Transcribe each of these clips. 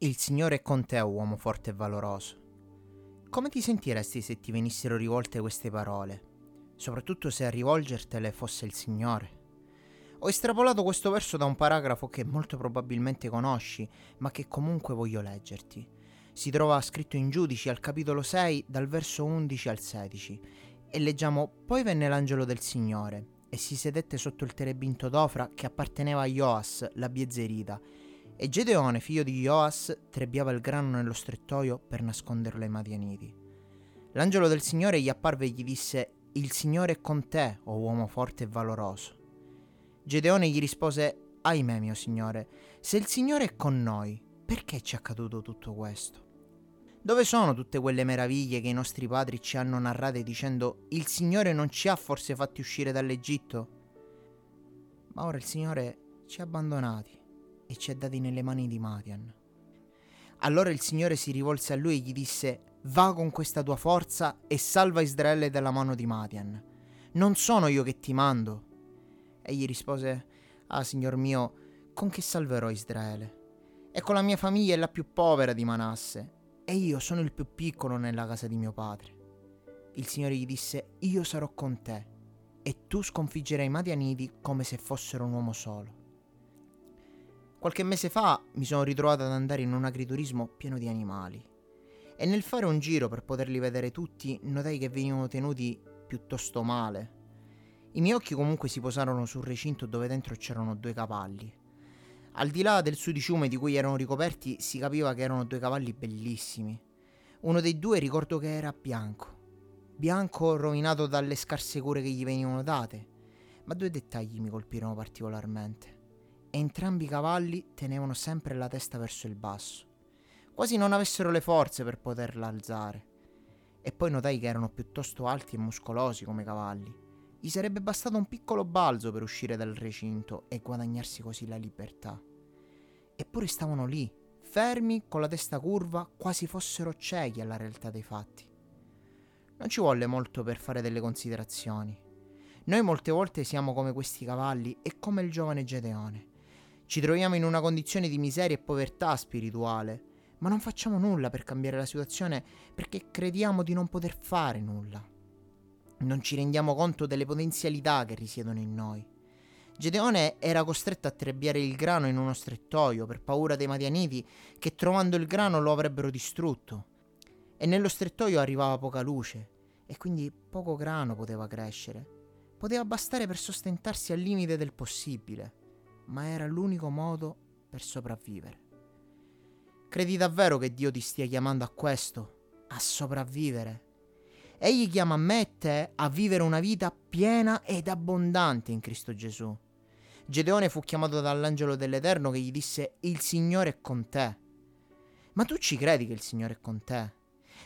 Il Signore è con te, uomo forte e valoroso. Come ti sentiresti se ti venissero rivolte queste parole? Soprattutto se a rivolgertele fosse il Signore. Ho estrapolato questo verso da un paragrafo che molto probabilmente conosci, ma che comunque voglio leggerti. Si trova scritto in Giudici al capitolo 6, dal verso 11 al 16, e leggiamo: Poi venne l'angelo del Signore, e si sedette sotto il terebinto d'Ofra che apparteneva a Joas, la Biezerita, e Gedeone, figlio di Joas, trebbiava il grano nello strettoio per nasconderlo ai Madianiti. L'angelo del Signore gli apparve e gli disse: Il Signore è con te, o uomo forte e valoroso. Gedeone gli rispose: Ahimè, mio Signore, se il Signore è con noi, perché ci è accaduto tutto questo? Dove sono tutte quelle meraviglie che i nostri padri ci hanno narrate dicendo il Signore non ci ha forse fatti uscire dall'Egitto? Ma ora il Signore ci ha abbandonati e ci è dati nelle mani di Madian. Allora il Signore si rivolse a lui e gli disse, Va con questa tua forza e salva Israele dalla mano di Madian. Non sono io che ti mando. Egli rispose, Ah, Signor mio, con che salverò Israele? Ecco la mia famiglia è la più povera di Manasse, e io sono il più piccolo nella casa di mio padre. Il Signore gli disse, Io sarò con te, e tu sconfiggerai i Madianiti come se fossero un uomo solo. Qualche mese fa mi sono ritrovato ad andare in un agriturismo pieno di animali e nel fare un giro per poterli vedere tutti notai che venivano tenuti piuttosto male. I miei occhi comunque si posarono sul recinto dove dentro c'erano due cavalli. Al di là del sudiciume di cui erano ricoperti si capiva che erano due cavalli bellissimi. Uno dei due ricordo che era bianco, bianco rovinato dalle scarse cure che gli venivano date, ma due dettagli mi colpirono particolarmente entrambi i cavalli tenevano sempre la testa verso il basso, quasi non avessero le forze per poterla alzare. E poi notai che erano piuttosto alti e muscolosi come cavalli. Gli sarebbe bastato un piccolo balzo per uscire dal recinto e guadagnarsi così la libertà. Eppure stavano lì, fermi, con la testa curva, quasi fossero ciechi alla realtà dei fatti. Non ci volle molto per fare delle considerazioni. Noi molte volte siamo come questi cavalli e come il giovane Gedeone. Ci troviamo in una condizione di miseria e povertà spirituale, ma non facciamo nulla per cambiare la situazione perché crediamo di non poter fare nulla. Non ci rendiamo conto delle potenzialità che risiedono in noi. Gedeone era costretto a trebbiare il grano in uno strettoio per paura dei Madianiti che trovando il grano lo avrebbero distrutto. E nello strettoio arrivava poca luce e quindi poco grano poteva crescere. Poteva bastare per sostentarsi al limite del possibile ma era l'unico modo per sopravvivere. Credi davvero che Dio ti stia chiamando a questo? A sopravvivere? Egli chiama me e te a vivere una vita piena ed abbondante in Cristo Gesù. Gedeone fu chiamato dall'angelo dell'Eterno che gli disse il Signore è con te. Ma tu ci credi che il Signore è con te?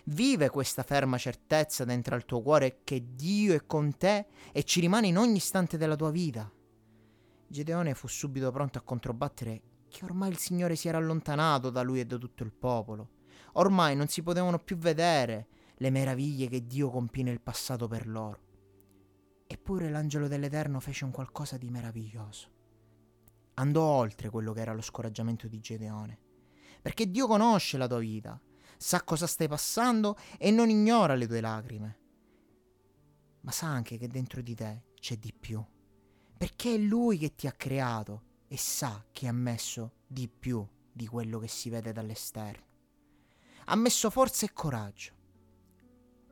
Vive questa ferma certezza dentro al tuo cuore che Dio è con te e ci rimane in ogni istante della tua vita. Gedeone fu subito pronto a controbattere che ormai il Signore si era allontanato da lui e da tutto il popolo. Ormai non si potevano più vedere le meraviglie che Dio compì nel passato per loro. Eppure l'angelo dell'Eterno fece un qualcosa di meraviglioso. Andò oltre quello che era lo scoraggiamento di Gedeone. Perché Dio conosce la tua vita, sa cosa stai passando e non ignora le tue lacrime. Ma sa anche che dentro di te c'è di più perché è lui che ti ha creato e sa che ha messo di più di quello che si vede dall'esterno. Ha messo forza e coraggio.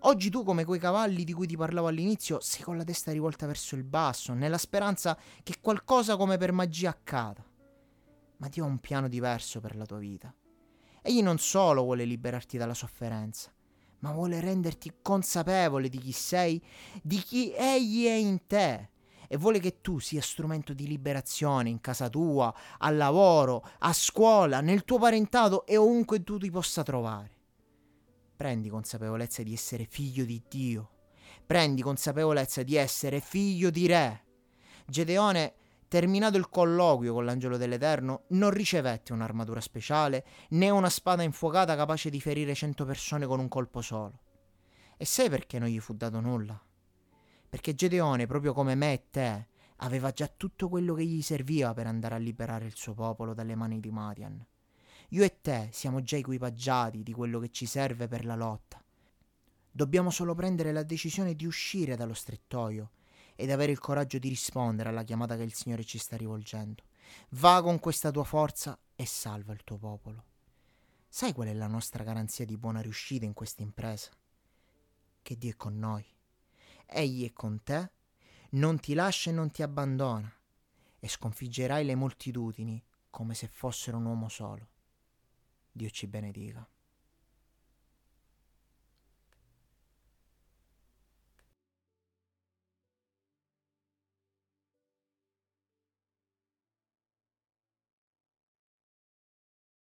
Oggi tu, come quei cavalli di cui ti parlavo all'inizio, sei con la testa rivolta verso il basso, nella speranza che qualcosa come per magia accada. Ma Dio ha un piano diverso per la tua vita. Egli non solo vuole liberarti dalla sofferenza, ma vuole renderti consapevole di chi sei, di chi Egli è in te e vuole che tu sia strumento di liberazione in casa tua, al lavoro, a scuola, nel tuo parentato e ovunque tu ti possa trovare. Prendi consapevolezza di essere figlio di Dio. Prendi consapevolezza di essere figlio di Re. Gedeone, terminato il colloquio con l'angelo dell'Eterno, non ricevette un'armatura speciale né una spada infuocata capace di ferire cento persone con un colpo solo. E sai perché non gli fu dato nulla? Perché Gedeone, proprio come me e te, aveva già tutto quello che gli serviva per andare a liberare il suo popolo dalle mani di Madian. Io e te siamo già equipaggiati di quello che ci serve per la lotta. Dobbiamo solo prendere la decisione di uscire dallo strettoio ed avere il coraggio di rispondere alla chiamata che il Signore ci sta rivolgendo. Va con questa tua forza e salva il tuo popolo. Sai qual è la nostra garanzia di buona riuscita in questa impresa? Che Dio è con noi. Egli è con te, non ti lascia e non ti abbandona, e sconfiggerai le moltitudini come se fossero un uomo solo. Dio ci benedica.